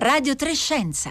Radio Trescenza.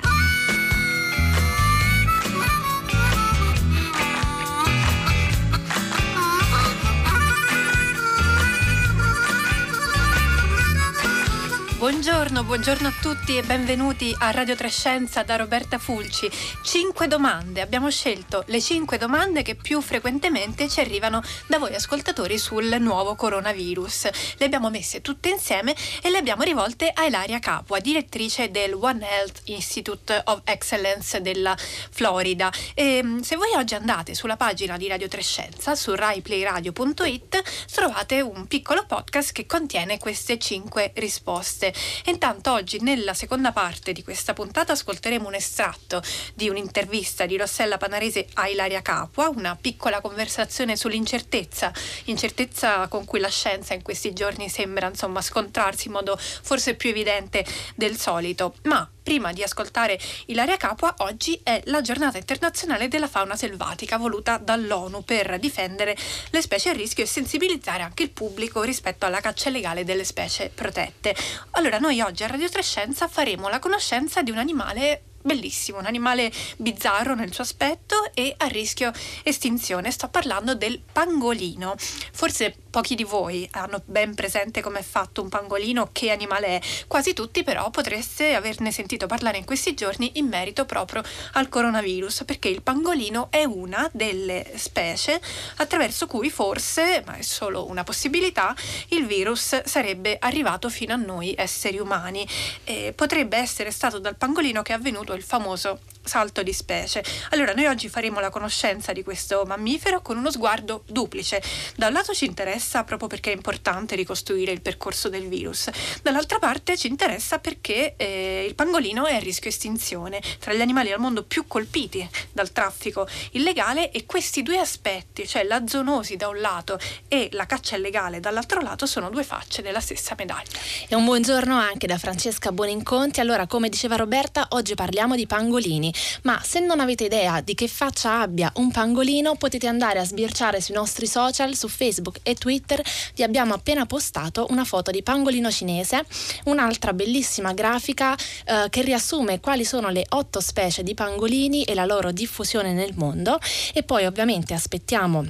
Buongiorno, buongiorno a tutti e benvenuti a Radio Trescenza da Roberta Fulci. Cinque domande, abbiamo scelto le cinque domande che più frequentemente ci arrivano da voi ascoltatori sul nuovo coronavirus. Le abbiamo messe tutte insieme e le abbiamo rivolte a Ilaria Capua, direttrice del One Health Institute of Excellence della Florida. E, mm, se voi oggi andate sulla pagina di Radio Trescenza, su raiplayradio.it, trovate un piccolo podcast che contiene queste cinque risposte. E intanto oggi nella seconda parte di questa puntata ascolteremo un estratto di un'intervista di Rossella Panarese a Ilaria Capua, una piccola conversazione sull'incertezza, incertezza con cui la scienza in questi giorni sembra insomma scontrarsi in modo forse più evidente del solito. Ma prima di ascoltare Ilaria Capua, oggi è la giornata internazionale della fauna selvatica voluta dall'ONU per difendere le specie a rischio e sensibilizzare anche il pubblico rispetto alla caccia illegale delle specie protette. Allora, noi oggi a Radio Trescenza faremo la conoscenza di un animale bellissimo, un animale bizzarro nel suo aspetto e a rischio estinzione. Sto parlando del pangolino. Forse pochi di voi hanno ben presente come è fatto un pangolino, che animale è. Quasi tutti però potreste averne sentito parlare in questi giorni in merito proprio al coronavirus, perché il pangolino è una delle specie attraverso cui forse, ma è solo una possibilità, il virus sarebbe arrivato fino a noi esseri umani. E potrebbe essere stato dal pangolino che è avvenuto il famoso salto di specie. Allora noi oggi faremo la conoscenza di questo mammifero con uno sguardo duplice. Da un lato ci interessa proprio perché è importante ricostruire il percorso del virus, dall'altra parte ci interessa perché eh, il pangolino è a rischio estinzione, tra gli animali al mondo più colpiti dal traffico illegale e questi due aspetti, cioè la zoonosi da un lato e la caccia illegale dall'altro lato, sono due facce della stessa medaglia. E un buongiorno anche da Francesca Buoninconti. Allora, come diceva Roberta, oggi parliamo di pangolini ma se non avete idea di che faccia abbia un pangolino potete andare a sbirciare sui nostri social, su Facebook e Twitter, vi abbiamo appena postato una foto di pangolino cinese, un'altra bellissima grafica eh, che riassume quali sono le otto specie di pangolini e la loro diffusione nel mondo. E poi ovviamente aspettiamo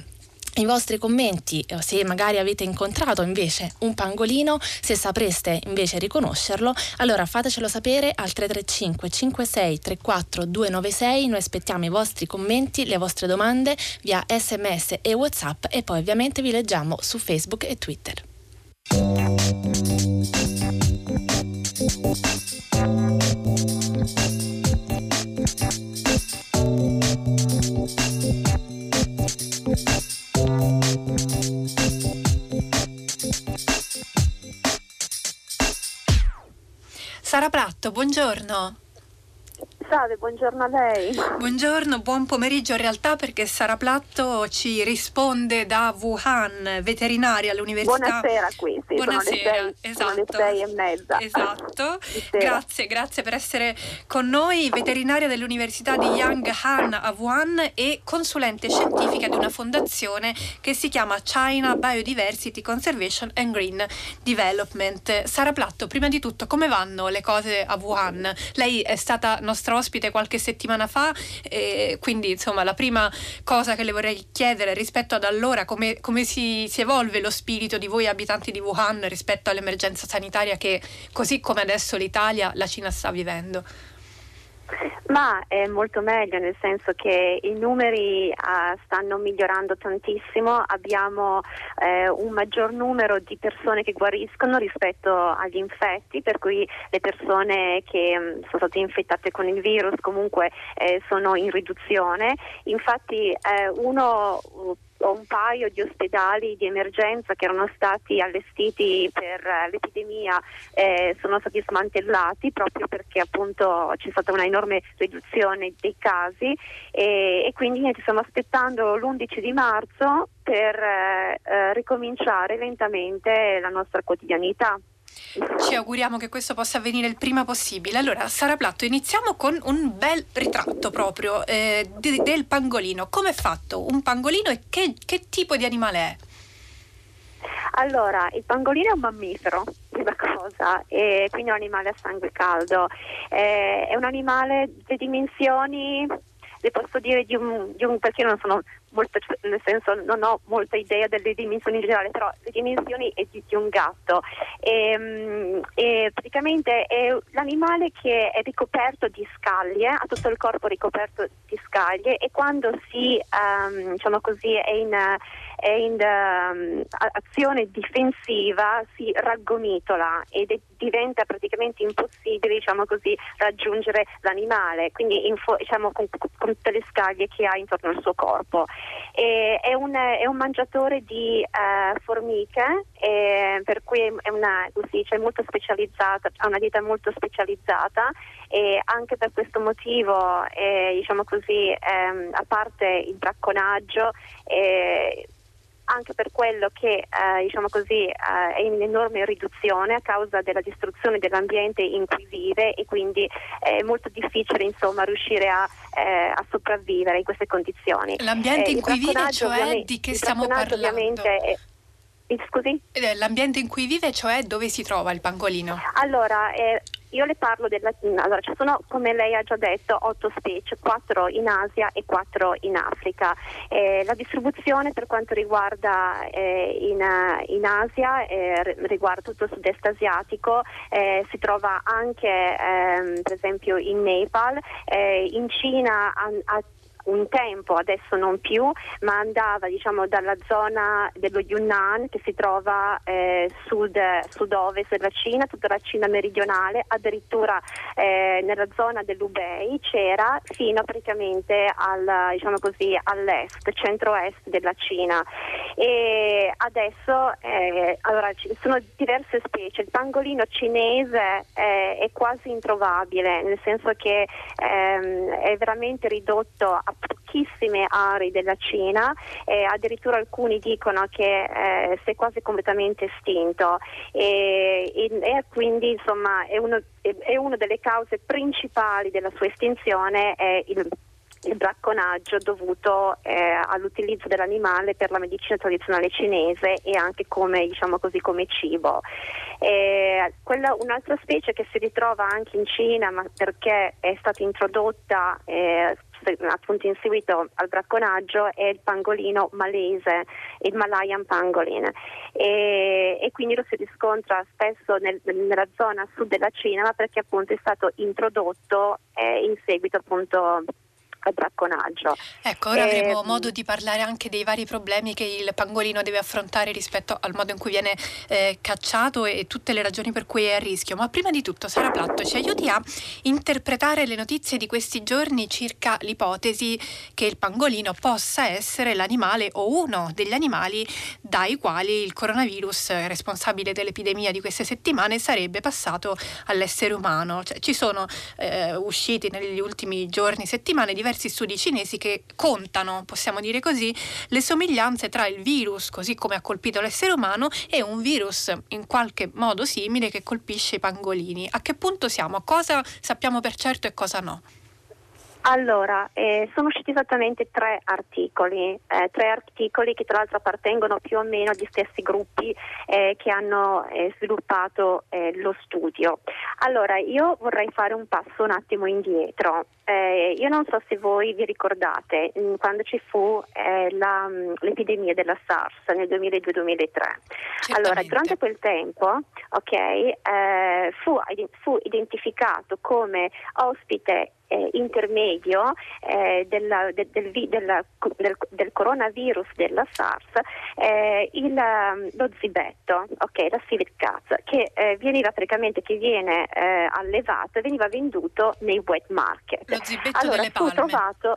i vostri commenti, eh, se magari avete incontrato invece un pangolino, se sapreste invece riconoscerlo, allora fatecelo sapere al 335 56 34 296. Noi aspettiamo i vostri commenti, le vostre domande via sms e whatsapp e poi ovviamente vi leggiamo su Facebook e Twitter. Buongiorno. Salve, buongiorno a lei. Buongiorno, buon pomeriggio in realtà perché Sara Platto ci risponde da Wuhan, veterinaria all'Università. Buonasera qui, sì, Buonasera, sono le sei, esatto. Sono le esatto. sei e mezza. Esatto, grazie, grazie per essere con noi, veterinaria dell'Università di Yang Han a Wuhan e consulente scientifica di una fondazione che si chiama China Biodiversity Conservation and Green Development. Sara Platto, prima di tutto come vanno le cose a Wuhan? Lei è stata nostra ospite qualche settimana fa, e quindi insomma la prima cosa che le vorrei chiedere rispetto ad allora, come, come si, si evolve lo spirito di voi abitanti di Wuhan rispetto all'emergenza sanitaria che così come adesso l'Italia, la Cina sta vivendo? Ma è molto meglio, nel senso che i numeri uh, stanno migliorando tantissimo, abbiamo eh, un maggior numero di persone che guariscono rispetto agli infetti, per cui le persone che um, sono state infettate con il virus comunque eh, sono in riduzione. Infatti eh, uno un paio di ospedali di emergenza che erano stati allestiti per eh, l'epidemia eh, sono stati smantellati proprio perché appunto c'è stata una enorme riduzione dei casi e, e quindi ci stiamo aspettando l'11 di marzo per eh, eh, ricominciare lentamente la nostra quotidianità. Ci auguriamo che questo possa avvenire il prima possibile. Allora, Sara Platto, iniziamo con un bel ritratto proprio eh, de- del pangolino. Come è fatto un pangolino e che, che tipo di animale è? Allora, il pangolino è un mammifero, prima cosa, e quindi è un animale a sangue caldo. Eh, è un animale di dimensioni le posso dire di un, di un perché non sono molto, nel senso non ho molta idea delle dimensioni in generale, però le dimensioni di, un gatto. E, ehm, e praticamente è l'animale che è ricoperto di scaglie, ha tutto il corpo ricoperto di scaglie e quando si, um, diciamo così, è in è in um, azione difensiva si raggomitola ed diventa praticamente impossibile diciamo così, raggiungere l'animale, quindi info, diciamo, con, con, tutte le scaglie che ha intorno al suo corpo. È, un, è, un, mangiatore di uh, formiche, per cui è, una, così, cioè ha una dieta molto specializzata e anche per questo motivo, eh, diciamo così, ehm, a parte il bracconaggio, eh, anche per quello che eh, diciamo così, eh, è in enorme riduzione a causa della distruzione dell'ambiente in cui vive e quindi è molto difficile insomma, riuscire a, eh, a, sopravvivere in queste condizioni. L'ambiente in cui vive, cioè di che stiamo parlando? È, Scusi? Eh, l'ambiente in cui vive, cioè dove si trova il pangolino? Allora, eh, io le parlo della... Allora, ci sono, come lei ha già detto, otto specie, quattro in Asia e quattro in Africa. Eh, la distribuzione per quanto riguarda eh, in, in, Asia, eh, riguarda tutto il sud-est asiatico, eh, si trova anche ehm, per esempio in Nepal, eh, in Cina a, a un tempo, adesso non più, ma andava diciamo, dalla zona dello Yunnan che si trova eh, sud, sud-ovest della Cina, tutta la Cina meridionale, addirittura eh, nella zona dell'Ubei c'era fino praticamente al, diciamo così, all'est, centro-est della Cina. E adesso eh, allora, ci sono diverse specie, il pangolino cinese è quasi introvabile, nel senso che ehm, è veramente ridotto a pochissime aree della Cina, eh, addirittura alcuni dicono che eh, si è quasi completamente estinto e, e, e quindi insomma è, uno, è, è una delle cause principali della sua estinzione è il il bracconaggio dovuto eh, all'utilizzo dell'animale per la medicina tradizionale cinese e anche come, diciamo così, come cibo. Eh, quella, un'altra specie che si ritrova anche in Cina ma perché è stata introdotta eh, appunto in seguito al bracconaggio è il pangolino malese, il Malayan pangolin. E, e quindi lo si riscontra spesso nel, nella zona sud della Cina perché appunto è stato introdotto eh, in seguito appunto al bracconaggio. Ecco, ora e... avremo ehm, modo di parlare anche dei vari problemi che il pangolino deve affrontare rispetto al modo in cui viene eh, cacciato e, tutte le ragioni per cui è a rischio. Ma prima di tutto, Sara Platto, ci aiuti a interpretare le notizie di questi giorni circa l'ipotesi che il pangolino possa essere l'animale o uno degli animali dai quali il coronavirus responsabile dell'epidemia di queste settimane sarebbe passato all'essere umano. Cioè, ci sono eh, usciti negli ultimi giorni, settimane diversi diversi studi cinesi che contano, possiamo dire così, le somiglianze tra il virus, così come ha colpito l'essere umano, e un virus in qualche modo simile che colpisce i pangolini. A che punto siamo? Cosa sappiamo per certo e cosa no? Allora, eh, sono usciti esattamente tre articoli, eh, tre articoli che tra l'altro appartengono più o meno agli stessi gruppi eh, che hanno eh, sviluppato eh, lo studio. Allora, io vorrei fare un passo un attimo indietro. Eh, io non so se voi vi ricordate mh, mm, quando ci fu la, mh, mm, l'epidemia della SARS nel 2002-2003. Allora, durante quel tempo okay, fu, fu identificato come ospite eh, intermedio eh, della, de, del, del, del, del, coronavirus della SARS eh, il, um, lo zibetto, okay, la civet cat, che eh, veniva praticamente che viene eh, allevato e veniva venduto nei wet market. Lo zibetto allora, delle palme. Trovato,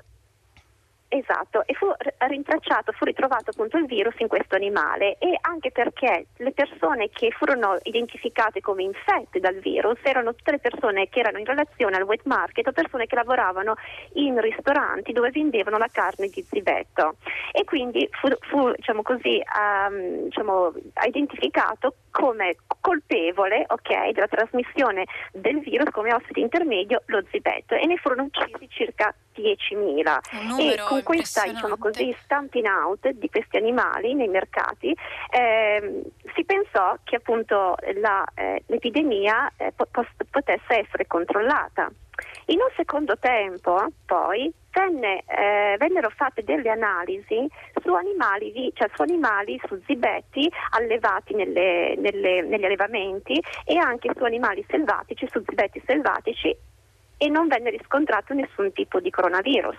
Esatto, e fu rintracciato, fu ritrovato appunto il virus in questo animale e anche perché le persone che furono identificate come infette dal virus erano tutte le persone che erano in relazione al wet market o persone che lavoravano in ristoranti dove vendevano la carne di zibetto e quindi fu, fu diciamo così, um, diciamo, identificato come colpevole okay, della trasmissione del virus come ospite intermedio lo zibetto e ne furono uccisi circa 10.000 e con questa diciamo così, stamping out di questi animali nei mercati eh, si pensò che appunto la, eh, l'epidemia eh, potesse essere controllata. In un secondo tempo, poi, venne, eh, vennero fatte delle analisi su animali, cioè su, animali, su zibetti allevati nelle, nelle, negli allevamenti e anche su animali selvatici, su zibetti selvatici e non venne riscontrato nessun tipo di coronavirus.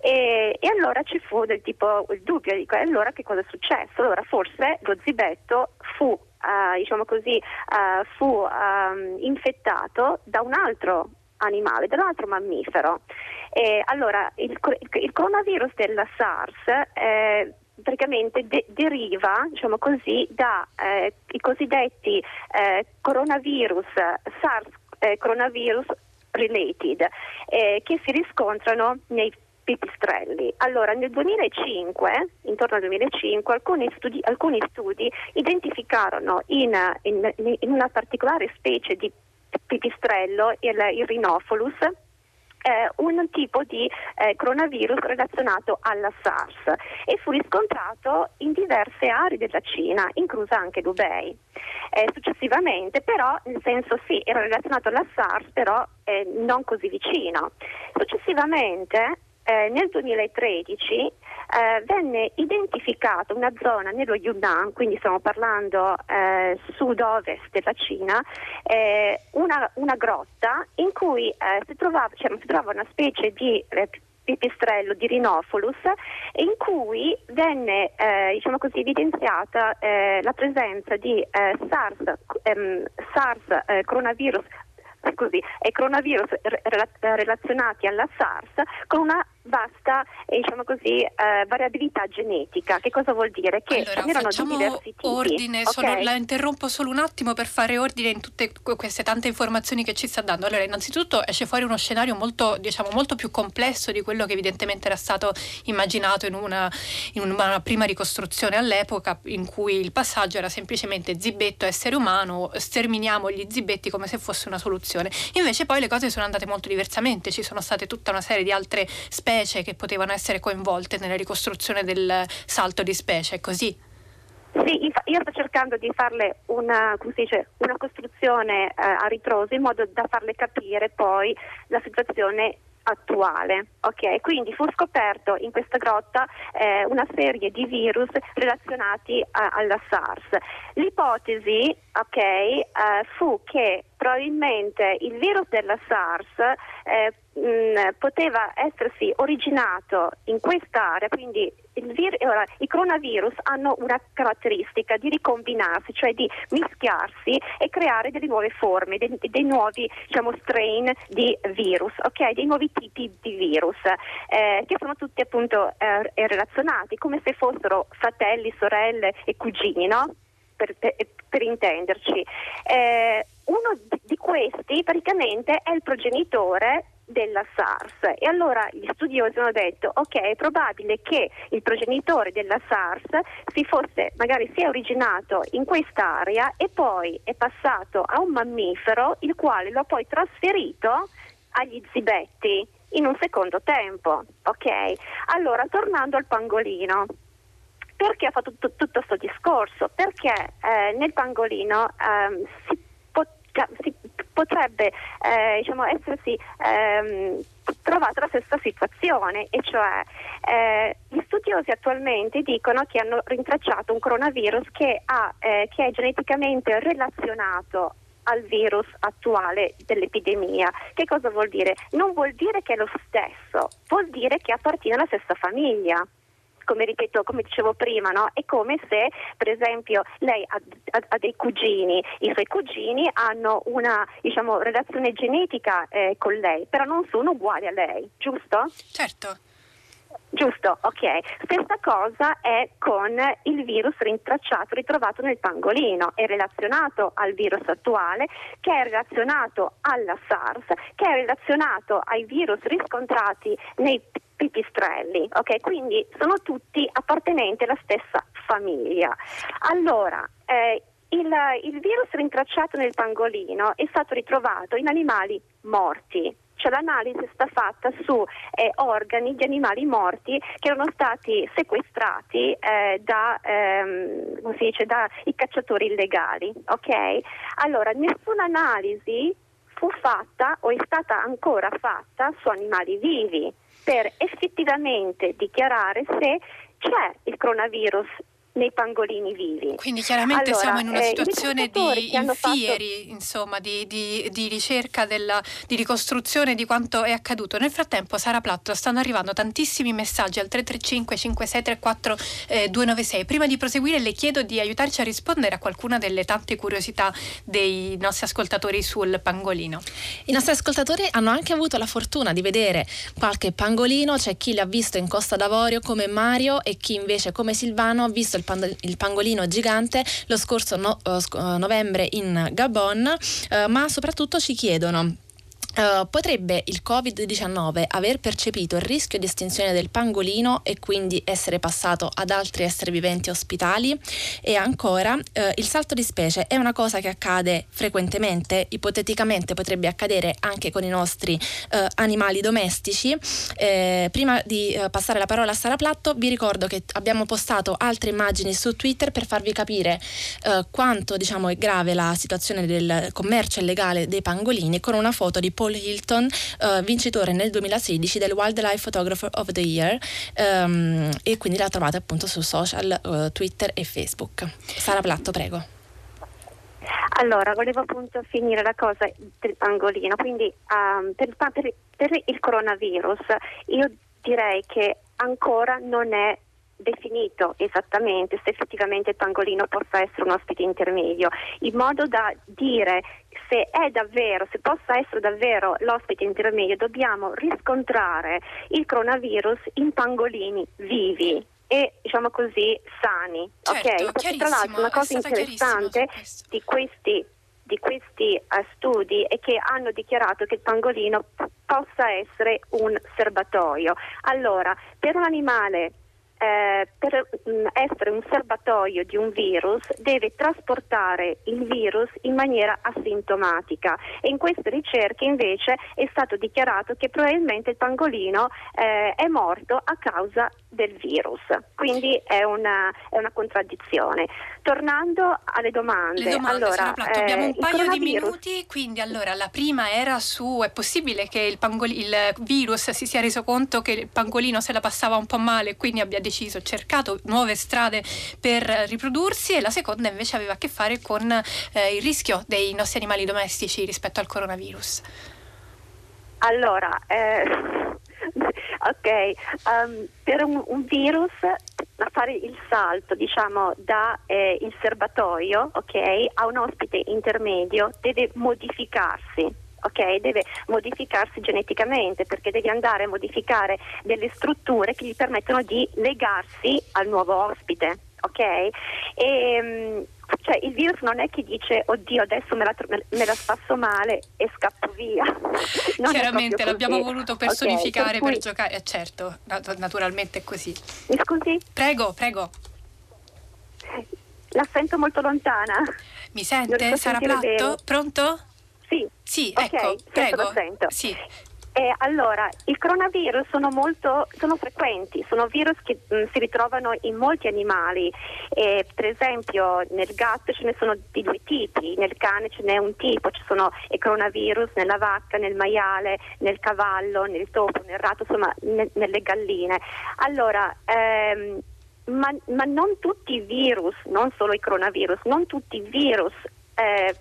E, e, allora ci fu del tipo il dubbio, dico, allora che cosa è successo? Allora forse lo zibetto fu, uh, diciamo così, uh, fu um, infettato da un altro animale, da un altro mammifero. E allora il, il, coronavirus della SARS eh, praticamente de- deriva diciamo così, dai eh, cosiddetti eh, coronavirus SARS eh, coronavirus related eh, che si riscontrano nei pipistrelli. Allora, nel 2005, intorno al 2005, alcuni studi, alcuni studi identificarono in, in, in, una particolare specie di pipistrello, il, il Rhinophilus, eh, un tipo di eh, coronavirus relazionato alla SARS e fu riscontrato in diverse aree della Cina, inclusa anche Dubai. Eh, successivamente però, nel senso sì, era relazionato alla SARS, però eh, non così vicino. Successivamente eh, nel 2013 eh, venne identificata una zona nello Yunnan, quindi stiamo parlando eh, sud-ovest della Cina, eh, una, una, grotta in cui eh, si trovava, cioè, si, trovava, una specie di eh, pipistrello di Rhinophilus in cui venne eh, diciamo così, evidenziata eh, la presenza di eh, SARS, ehm, SARS coronavirus scusi, e coronavirus relazionati alla SARS con una vasta diciamo così, eh, variabilità genetica. Che cosa vuol dire? Che allora, tipi. Ordine, okay. solo, la interrompo solo un attimo per fare ordine in tutte queste tante informazioni che ci sta dando. Allora, innanzitutto esce fuori uno scenario molto, diciamo, molto più complesso di quello che evidentemente era stato immaginato in una, in una prima ricostruzione all'epoca, in cui il passaggio era semplicemente zibetto essere umano, sterminiamo gli zibetti come se fosse una soluzione. Invece poi le cose sono andate molto diversamente, ci sono state tutta una serie di altre specie specie che potevano essere coinvolte nella ricostruzione del salto di specie, è così? Sì, io sto cercando di farle una, dice, una costruzione eh, a ritroso in modo da farle capire poi la situazione attuale. Okay? Quindi fu scoperto in questa grotta eh, una serie di virus relazionati a, alla SARS. L'ipotesi okay, eh, fu che probabilmente il virus della SARS eh, mh, poteva essersi originato in quest'area, quindi vir- ora, i coronavirus hanno una caratteristica di ricombinarsi, cioè di mischiarsi e creare delle nuove forme, dei, dei nuovi diciamo, strain di virus, okay? dei nuovi tipi di virus, eh, che sono tutti appunto eh, relazionati, come se fossero fratelli, sorelle e cugini, no? per, per, per, intenderci. Eh, uno di questi praticamente è il progenitore della SARS e allora gli studiosi hanno detto ok è probabile che il progenitore della SARS si fosse magari sia originato in quest'area e poi è passato a un mammifero il quale lo ha poi trasferito agli zibetti in un secondo tempo ok allora tornando al pangolino perché ha fatto tutto questo discorso? Perché eh, nel pangolino eh, si, pot- si, potrebbe eh, diciamo, essersi ehm, trovato la stessa situazione, e cioè eh, gli studiosi attualmente dicono che hanno rintracciato un coronavirus che, ha, eh, che è geneticamente relazionato al virus attuale dell'epidemia. Che cosa vuol dire? Non vuol dire che è lo stesso, vuol dire che appartiene alla stessa famiglia come ripeto, come dicevo prima, no? è come se per esempio lei ha, ha, ha, dei cugini, i suoi cugini hanno una diciamo, relazione genetica eh, con lei, però non sono uguali a lei, giusto? Certo. Giusto, ok. Stessa cosa è con il virus rintracciato, ritrovato nel pangolino, è relazionato al virus attuale, che è relazionato alla SARS, che è relazionato ai virus riscontrati nei pipistrelli, ok? Quindi sono tutti appartenenti alla stessa famiglia. Allora, eh, il, il virus rintracciato nel pangolino è stato ritrovato in animali morti, cioè l'analisi è stata fatta su eh, organi di animali morti che erano stati sequestrati eh, da, ehm, dai cacciatori illegali. Okay? Allora, nessuna analisi fu fatta o è stata ancora fatta su animali vivi per effettivamente dichiarare se c'è il coronavirus nei pangolini vivi. Quindi chiaramente allora, siamo in una eh, situazione di infieri, fatto... insomma, di, di, di ricerca, della, di ricostruzione di quanto è accaduto. Nel frattempo, Sara Platto, stanno arrivando tantissimi messaggi al 335 5634 eh, 296. Prima di proseguire le chiedo di aiutarci a rispondere a qualcuna delle tante curiosità dei nostri ascoltatori sul pangolino. I nostri ascoltatori hanno anche avuto la fortuna di vedere qualche pangolino, c'è chi l'ha visto in Costa d'Avorio come Mario e chi invece come Silvano ha visto il il pangolino gigante lo scorso no, uh, novembre in Gabon, uh, ma soprattutto ci chiedono Uh, potrebbe il Covid-19 aver percepito il rischio di estinzione del pangolino e quindi essere passato ad altri esseri viventi ospitali? E ancora, uh, il salto di specie è una cosa che accade frequentemente, ipoteticamente potrebbe accadere anche con i nostri uh, animali domestici. Eh, prima di passare la parola a Sara Platto, vi ricordo che abbiamo postato altre immagini su Twitter per farvi capire quanto diciamo, è grave la situazione del commercio illegale dei pangolini con una foto di Paul Paul Hilton, uh, vincitore nel 2016 del Wildlife Photographer of the Year um, e quindi la trovate appunto su social, uh, Twitter e Facebook. Sara Platto, prego. Allora, volevo appunto finire la cosa del pangolino, quindi um, per, per, per il coronavirus io direi che ancora non è definito esattamente se effettivamente il pangolino possa essere un ospite intermedio, in modo da dire se è davvero, se possa essere davvero l'ospite intermedio, dobbiamo riscontrare il coronavirus in pangolini vivi e diciamo così sani. Certo, okay? Perché tra l'altro una cosa interessante di questi, di questi uh, studi è che hanno dichiarato che il pangolino p- possa essere un serbatoio. Allora, per un animale eh, per mh, mm, essere un serbatoio di un virus deve trasportare il virus in maniera asintomatica. E in queste ricerche invece è stato dichiarato che probabilmente il pangolino eh, è morto a causa del virus, quindi è una, è una contraddizione. Tornando alle domande, domande allora, Platto, abbiamo un eh, paio di minuti, quindi allora la prima era su è possibile che il, pangoli, il virus si sia reso conto che il pangolino se la passava un po' male e quindi abbia deciso, cercato nuove strade per riprodursi e la seconda invece aveva a che fare con eh, il rischio dei nostri animali domestici rispetto al coronavirus. Allora, eh, ok, um, per un, un, virus a fare il salto diciamo da eh, serbatoio okay, a un ospite intermedio deve modificarsi ok? Deve modificarsi geneticamente perché deve andare a modificare delle strutture che gli permettono di legarsi al nuovo ospite, ok? E, ehm, cioè il virus non è che dice oddio adesso me la, me la spasso male e scappo via. Non Chiaramente l'abbiamo voluto personificare okay, per, cui... per giocare, eh, certo, naturalmente è così. Mi scusi? Prego, prego. La sento molto lontana. Mi sente? Sara Platto? Bene. Pronto? Sì. Sì, ecco, okay, prego. Sento. Sì. Eh, allora, i coronavirus sono, molto, sono frequenti, sono virus che mh, si ritrovano in molti animali, eh, per esempio nel gatto ce ne sono di due tipi, nel cane ce n'è un tipo, ci sono i coronavirus nella vacca, nel maiale, nel cavallo, nel topo, nel ratto, insomma ne, nelle galline. Allora, ehm, ma, ma, non tutti i virus, non solo i coronavirus, non tutti i virus eh,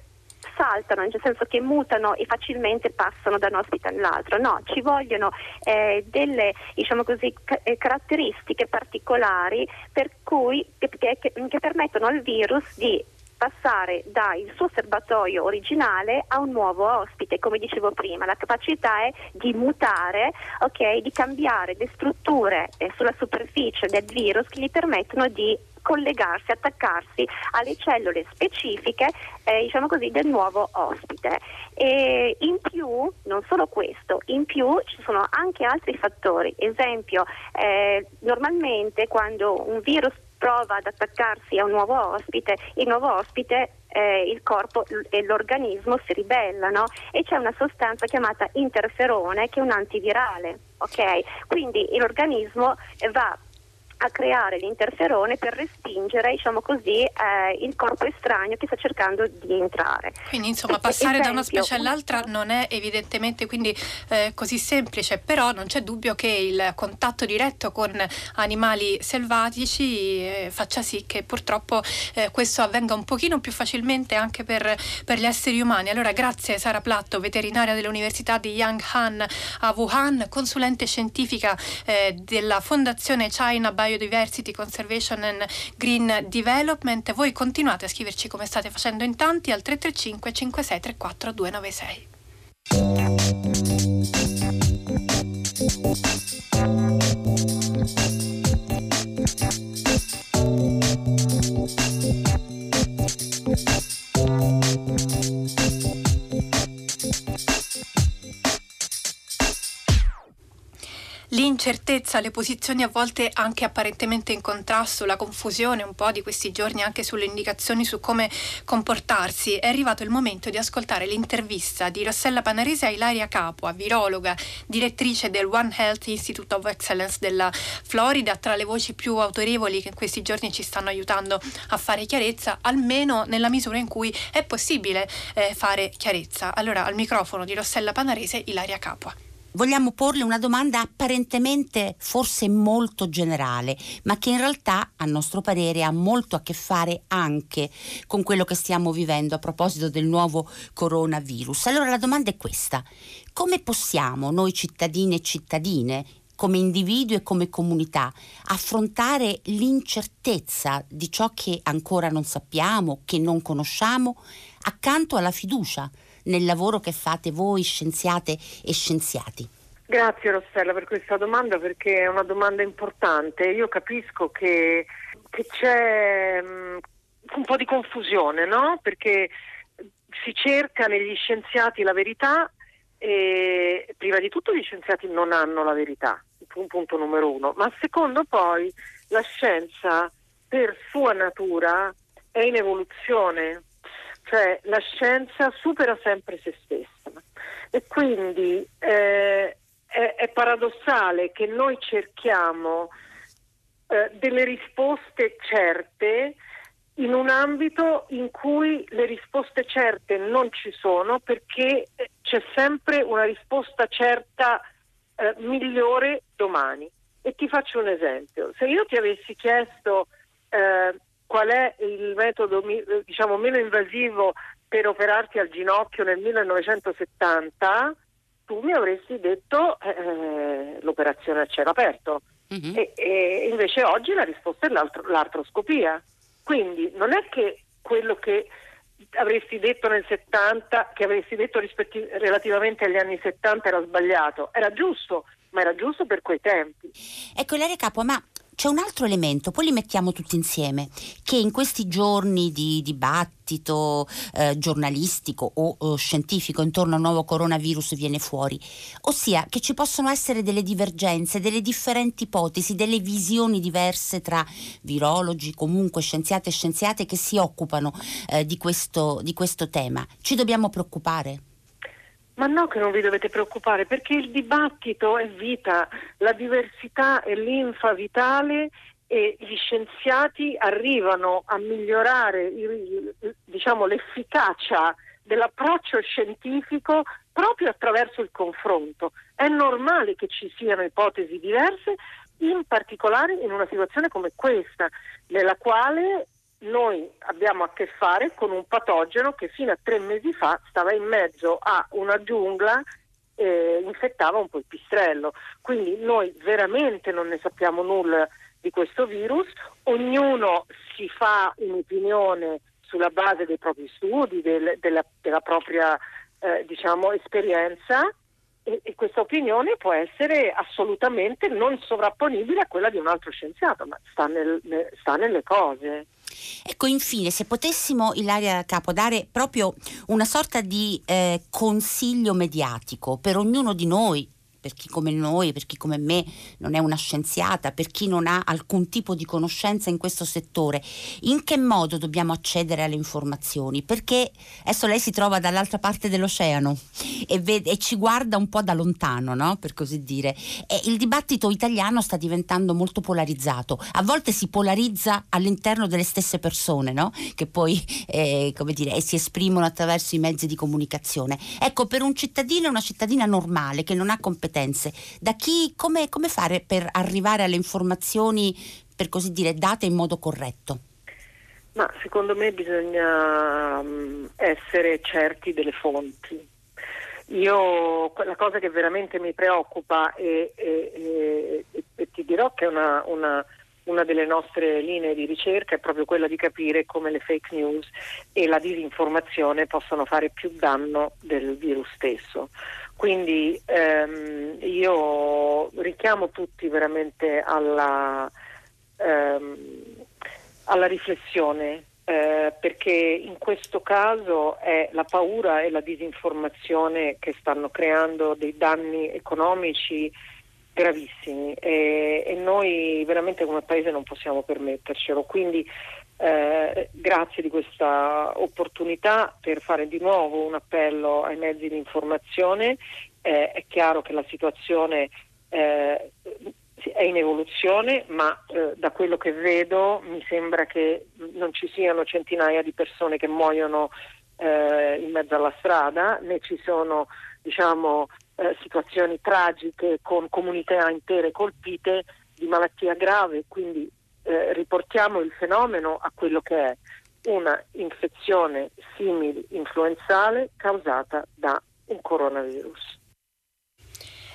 saltano, nel senso che mutano e facilmente passano da un ospite all'altro. No, ci vogliono eh, delle diciamo così, ca- eh, caratteristiche particolari per cui, che, che, che permettono al virus di passare dal suo serbatoio originale a un nuovo ospite, come dicevo prima, la capacità è di mutare, okay, di cambiare le strutture eh, sulla superficie del virus che gli permettono di collegarsi, attaccarsi alle cellule specifiche eh, diciamo così, del nuovo ospite. E in più, non solo questo, in più ci sono anche altri fattori. Esempio, eh, normalmente quando un virus prova ad attaccarsi a un nuovo ospite, il nuovo ospite eh, il corpo e l'organismo si ribellano e c'è una sostanza chiamata interferone che è un antivirale. Okay? Quindi l'organismo va a creare l'interferone per respingere, diciamo così, eh, il corpo estraneo che sta cercando di entrare. Quindi insomma passare esempio, da una specie all'altra non è evidentemente quindi eh, così semplice, però non c'è dubbio che il contatto diretto con animali selvatici eh, faccia sì che purtroppo eh, questo avvenga un pochino più facilmente anche per, per, gli esseri umani. Allora grazie Sara Platto, veterinaria dell'Università di Yanghan a Wuhan, consulente scientifica eh, della Fondazione China Bio Biodiversity Conservation and Green Development. Voi continuate a scriverci come state facendo in tanti al 335 5634 296. L'incertezza, le posizioni a volte anche apparentemente in contrasto, la confusione un po' di questi giorni anche sulle indicazioni su come comportarsi, è arrivato il momento di ascoltare l'intervista di Rossella Panarese a Ilaria Capua, virologa, direttrice del One Health Institute of Excellence della Florida, tra le voci più autorevoli che in questi giorni ci stanno aiutando a fare chiarezza, almeno nella misura in cui è possibile eh, fare chiarezza. Allora al microfono di Rossella Panarese, Ilaria Capua vogliamo porle una domanda apparentemente forse molto generale, ma che in realtà a nostro parere ha molto a che fare anche con quello che stiamo vivendo a proposito del nuovo coronavirus. Allora la domanda è questa. Come possiamo noi cittadini e cittadine come individui e come comunità affrontare l'incertezza di ciò che ancora non sappiamo, che non conosciamo, accanto alla fiducia nel lavoro che fate voi scienziate e scienziati? Grazie Rossella per questa domanda perché è una domanda importante. Io capisco che, che c'è um, un po' di confusione, no? Perché si cerca negli scienziati la verità e prima di tutto gli scienziati non hanno la verità, un punto numero uno, ma secondo poi la scienza per sua natura è in evoluzione, cioè la scienza supera sempre se stessa e quindi eh, è, è, paradossale che noi cerchiamo eh, delle risposte certe in un ambito in cui le risposte certe non ci sono perché c'è sempre una risposta certa eh, migliore domani. E ti faccio un esempio. Se io ti avessi chiesto eh, qual è il metodo diciamo, meno invasivo per operarti al ginocchio nel 1970, tu mi avresti detto eh, l'operazione a cielo aperto. Mm-hmm. E, e, invece oggi la risposta è l'artroscopia. Quindi non è che quello che avresti detto nel 70, che avresti detto rispetti- relativamente agli anni 70 era sbagliato, era giusto, ma era giusto per quei tempi. Ecco, Ilaria Capo, ma c'è un altro elemento, poi li mettiamo tutti insieme, che in questi giorni di dibattito eh, giornalistico o, o scientifico intorno al nuovo coronavirus viene fuori, ossia che ci possono essere delle divergenze, delle differenti ipotesi, delle visioni diverse tra virologi, comunque scienziati e scienziate che si occupano eh, di, questo, di questo tema. Ci dobbiamo preoccupare? Ma no che non vi dovete preoccupare perché il dibattito è vita, la diversità è linfa vitale e gli scienziati arrivano a migliorare diciamo, l'efficacia dell'approccio scientifico proprio attraverso il confronto. È normale che ci siano ipotesi diverse, in particolare in una situazione come questa, nella quale noi abbiamo a che fare con un patogeno che fino a tre mesi fa stava in mezzo a una giungla e infettava un po' il pistrello. Quindi noi veramente non ne sappiamo nulla di questo virus, ognuno si fa un'opinione sulla base dei propri studi, del, della, della, propria eh, diciamo, esperienza e, e, questa opinione può essere assolutamente non sovrapponibile a quella di un altro scienziato, ma sta, nel, ne, sta nelle cose. Ecco, infine, se potessimo, Ilaria Capo, dare proprio una sorta di eh, consiglio mediatico per ognuno di noi, per chi come noi, per chi come me non è una scienziata, per chi non ha alcun tipo di conoscenza in questo settore, in che modo dobbiamo accedere alle informazioni? Perché adesso lei si trova dall'altra parte dell'oceano e, vede, e ci guarda un po' da lontano, no? per così dire. E il dibattito italiano sta diventando molto polarizzato. A volte si polarizza all'interno delle stesse persone, no? che poi eh, dire, si esprimono attraverso i mezzi di comunicazione. Ecco, per un cittadino e una cittadina normale che non ha competenze, da chi, come, come fare per arrivare alle informazioni, per così dire, date in modo corretto? Ma secondo me bisogna mm, essere certi delle fonti. Io la cosa che veramente mi preoccupa e, e, e, e ti dirò che è una, una, una, delle nostre linee di ricerca è proprio quella di capire come le fake news e la disinformazione possono fare più danno del virus stesso. Quindi ehm, io richiamo tutti veramente alla, ehm, alla riflessione eh, perché in questo caso è la paura e la disinformazione che stanno creando dei danni economici gravissimi e, e noi veramente come paese non possiamo permettercelo. Quindi eh, grazie di questa opportunità per fare di nuovo un appello ai mezzi di informazione. Eh, è chiaro che la situazione eh, è in evoluzione, ma eh, da quello che vedo mi sembra che non ci siano centinaia di persone che muoiono eh, in mezzo alla strada, né ci sono diciamo, situazioni tragiche con comunità intere colpite di malattia grave, quindi eh, riportiamo il fenomeno a quello che è una infezione simile influenzale causata da un coronavirus.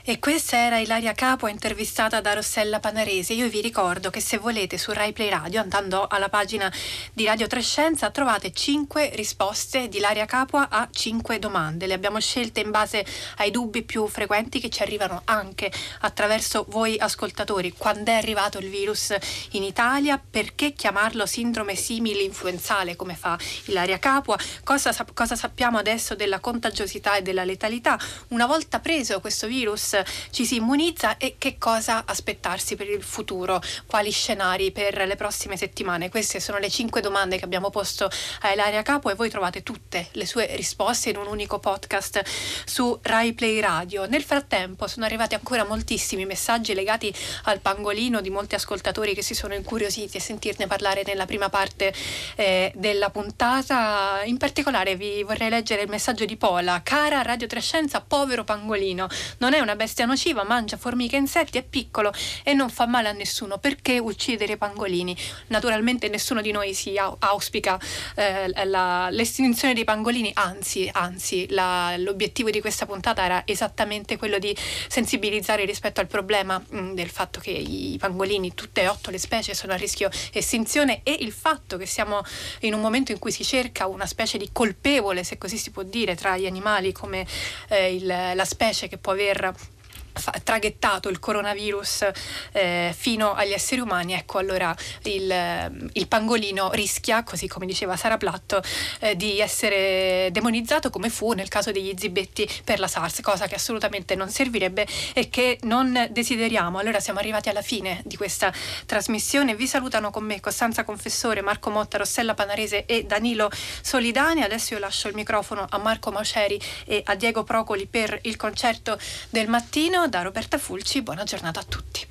E questa era Ilaria Capua intervistata da Rossella Panaresi. Io vi ricordo che se volete su Rai Play Radio, andando alla pagina di Radio Trescenza, trovate 5 risposte di Ilaria Capua a 5 domande. Le abbiamo scelte in base ai dubbi più frequenti che ci arrivano anche attraverso voi ascoltatori. Quando è arrivato il virus in Italia? Perché chiamarlo sindrome simile influenzale come fa Ilaria Capua? Cosa, cosa sappiamo adesso della contagiosità e della letalità? Una volta preso questo virus ci si immunizza e che cosa aspettarsi per il futuro, quali scenari per le prossime settimane. Queste sono le cinque domande che abbiamo posto a Elaria Capo e voi trovate tutte le sue risposte in un unico podcast su Rai Play Radio. Nel frattempo sono arrivati ancora moltissimi messaggi legati al pangolino di molti ascoltatori che si sono incuriositi a sentirne parlare nella prima parte eh, della puntata. In particolare vi vorrei leggere il messaggio di Pola. Cara Radio Trescenza, povero pangolino, non è una bestia nociva, mangia formiche e insetti, è piccolo e non fa male a nessuno. Perché uccidere i pangolini? Naturalmente nessuno di noi si auspica eh, la, l'estinzione dei pangolini, anzi, anzi la, l'obiettivo di questa puntata era esattamente quello di sensibilizzare rispetto al problema mh, mm, del fatto che i pangolini, tutte e otto le specie, sono a rischio estinzione e il fatto che siamo in un momento in cui si cerca una specie di colpevole, se così si può dire, tra gli animali come eh, il, la specie che può aver traghettato il coronavirus eh, fino agli esseri umani, ecco allora il, il, pangolino rischia, così come diceva Sara Platto, eh, di essere demonizzato come fu nel caso degli zibetti per la SARS, cosa che assolutamente non servirebbe e che non desideriamo. Allora siamo arrivati alla fine di questa trasmissione. Vi salutano con me Costanza Confessore, Marco Motta, Rossella Panarese e Danilo Solidani. Adesso io lascio il microfono a Marco Mauceri e a Diego Procoli per il concerto del mattino da Roberta Fulci, buona giornata a tutti.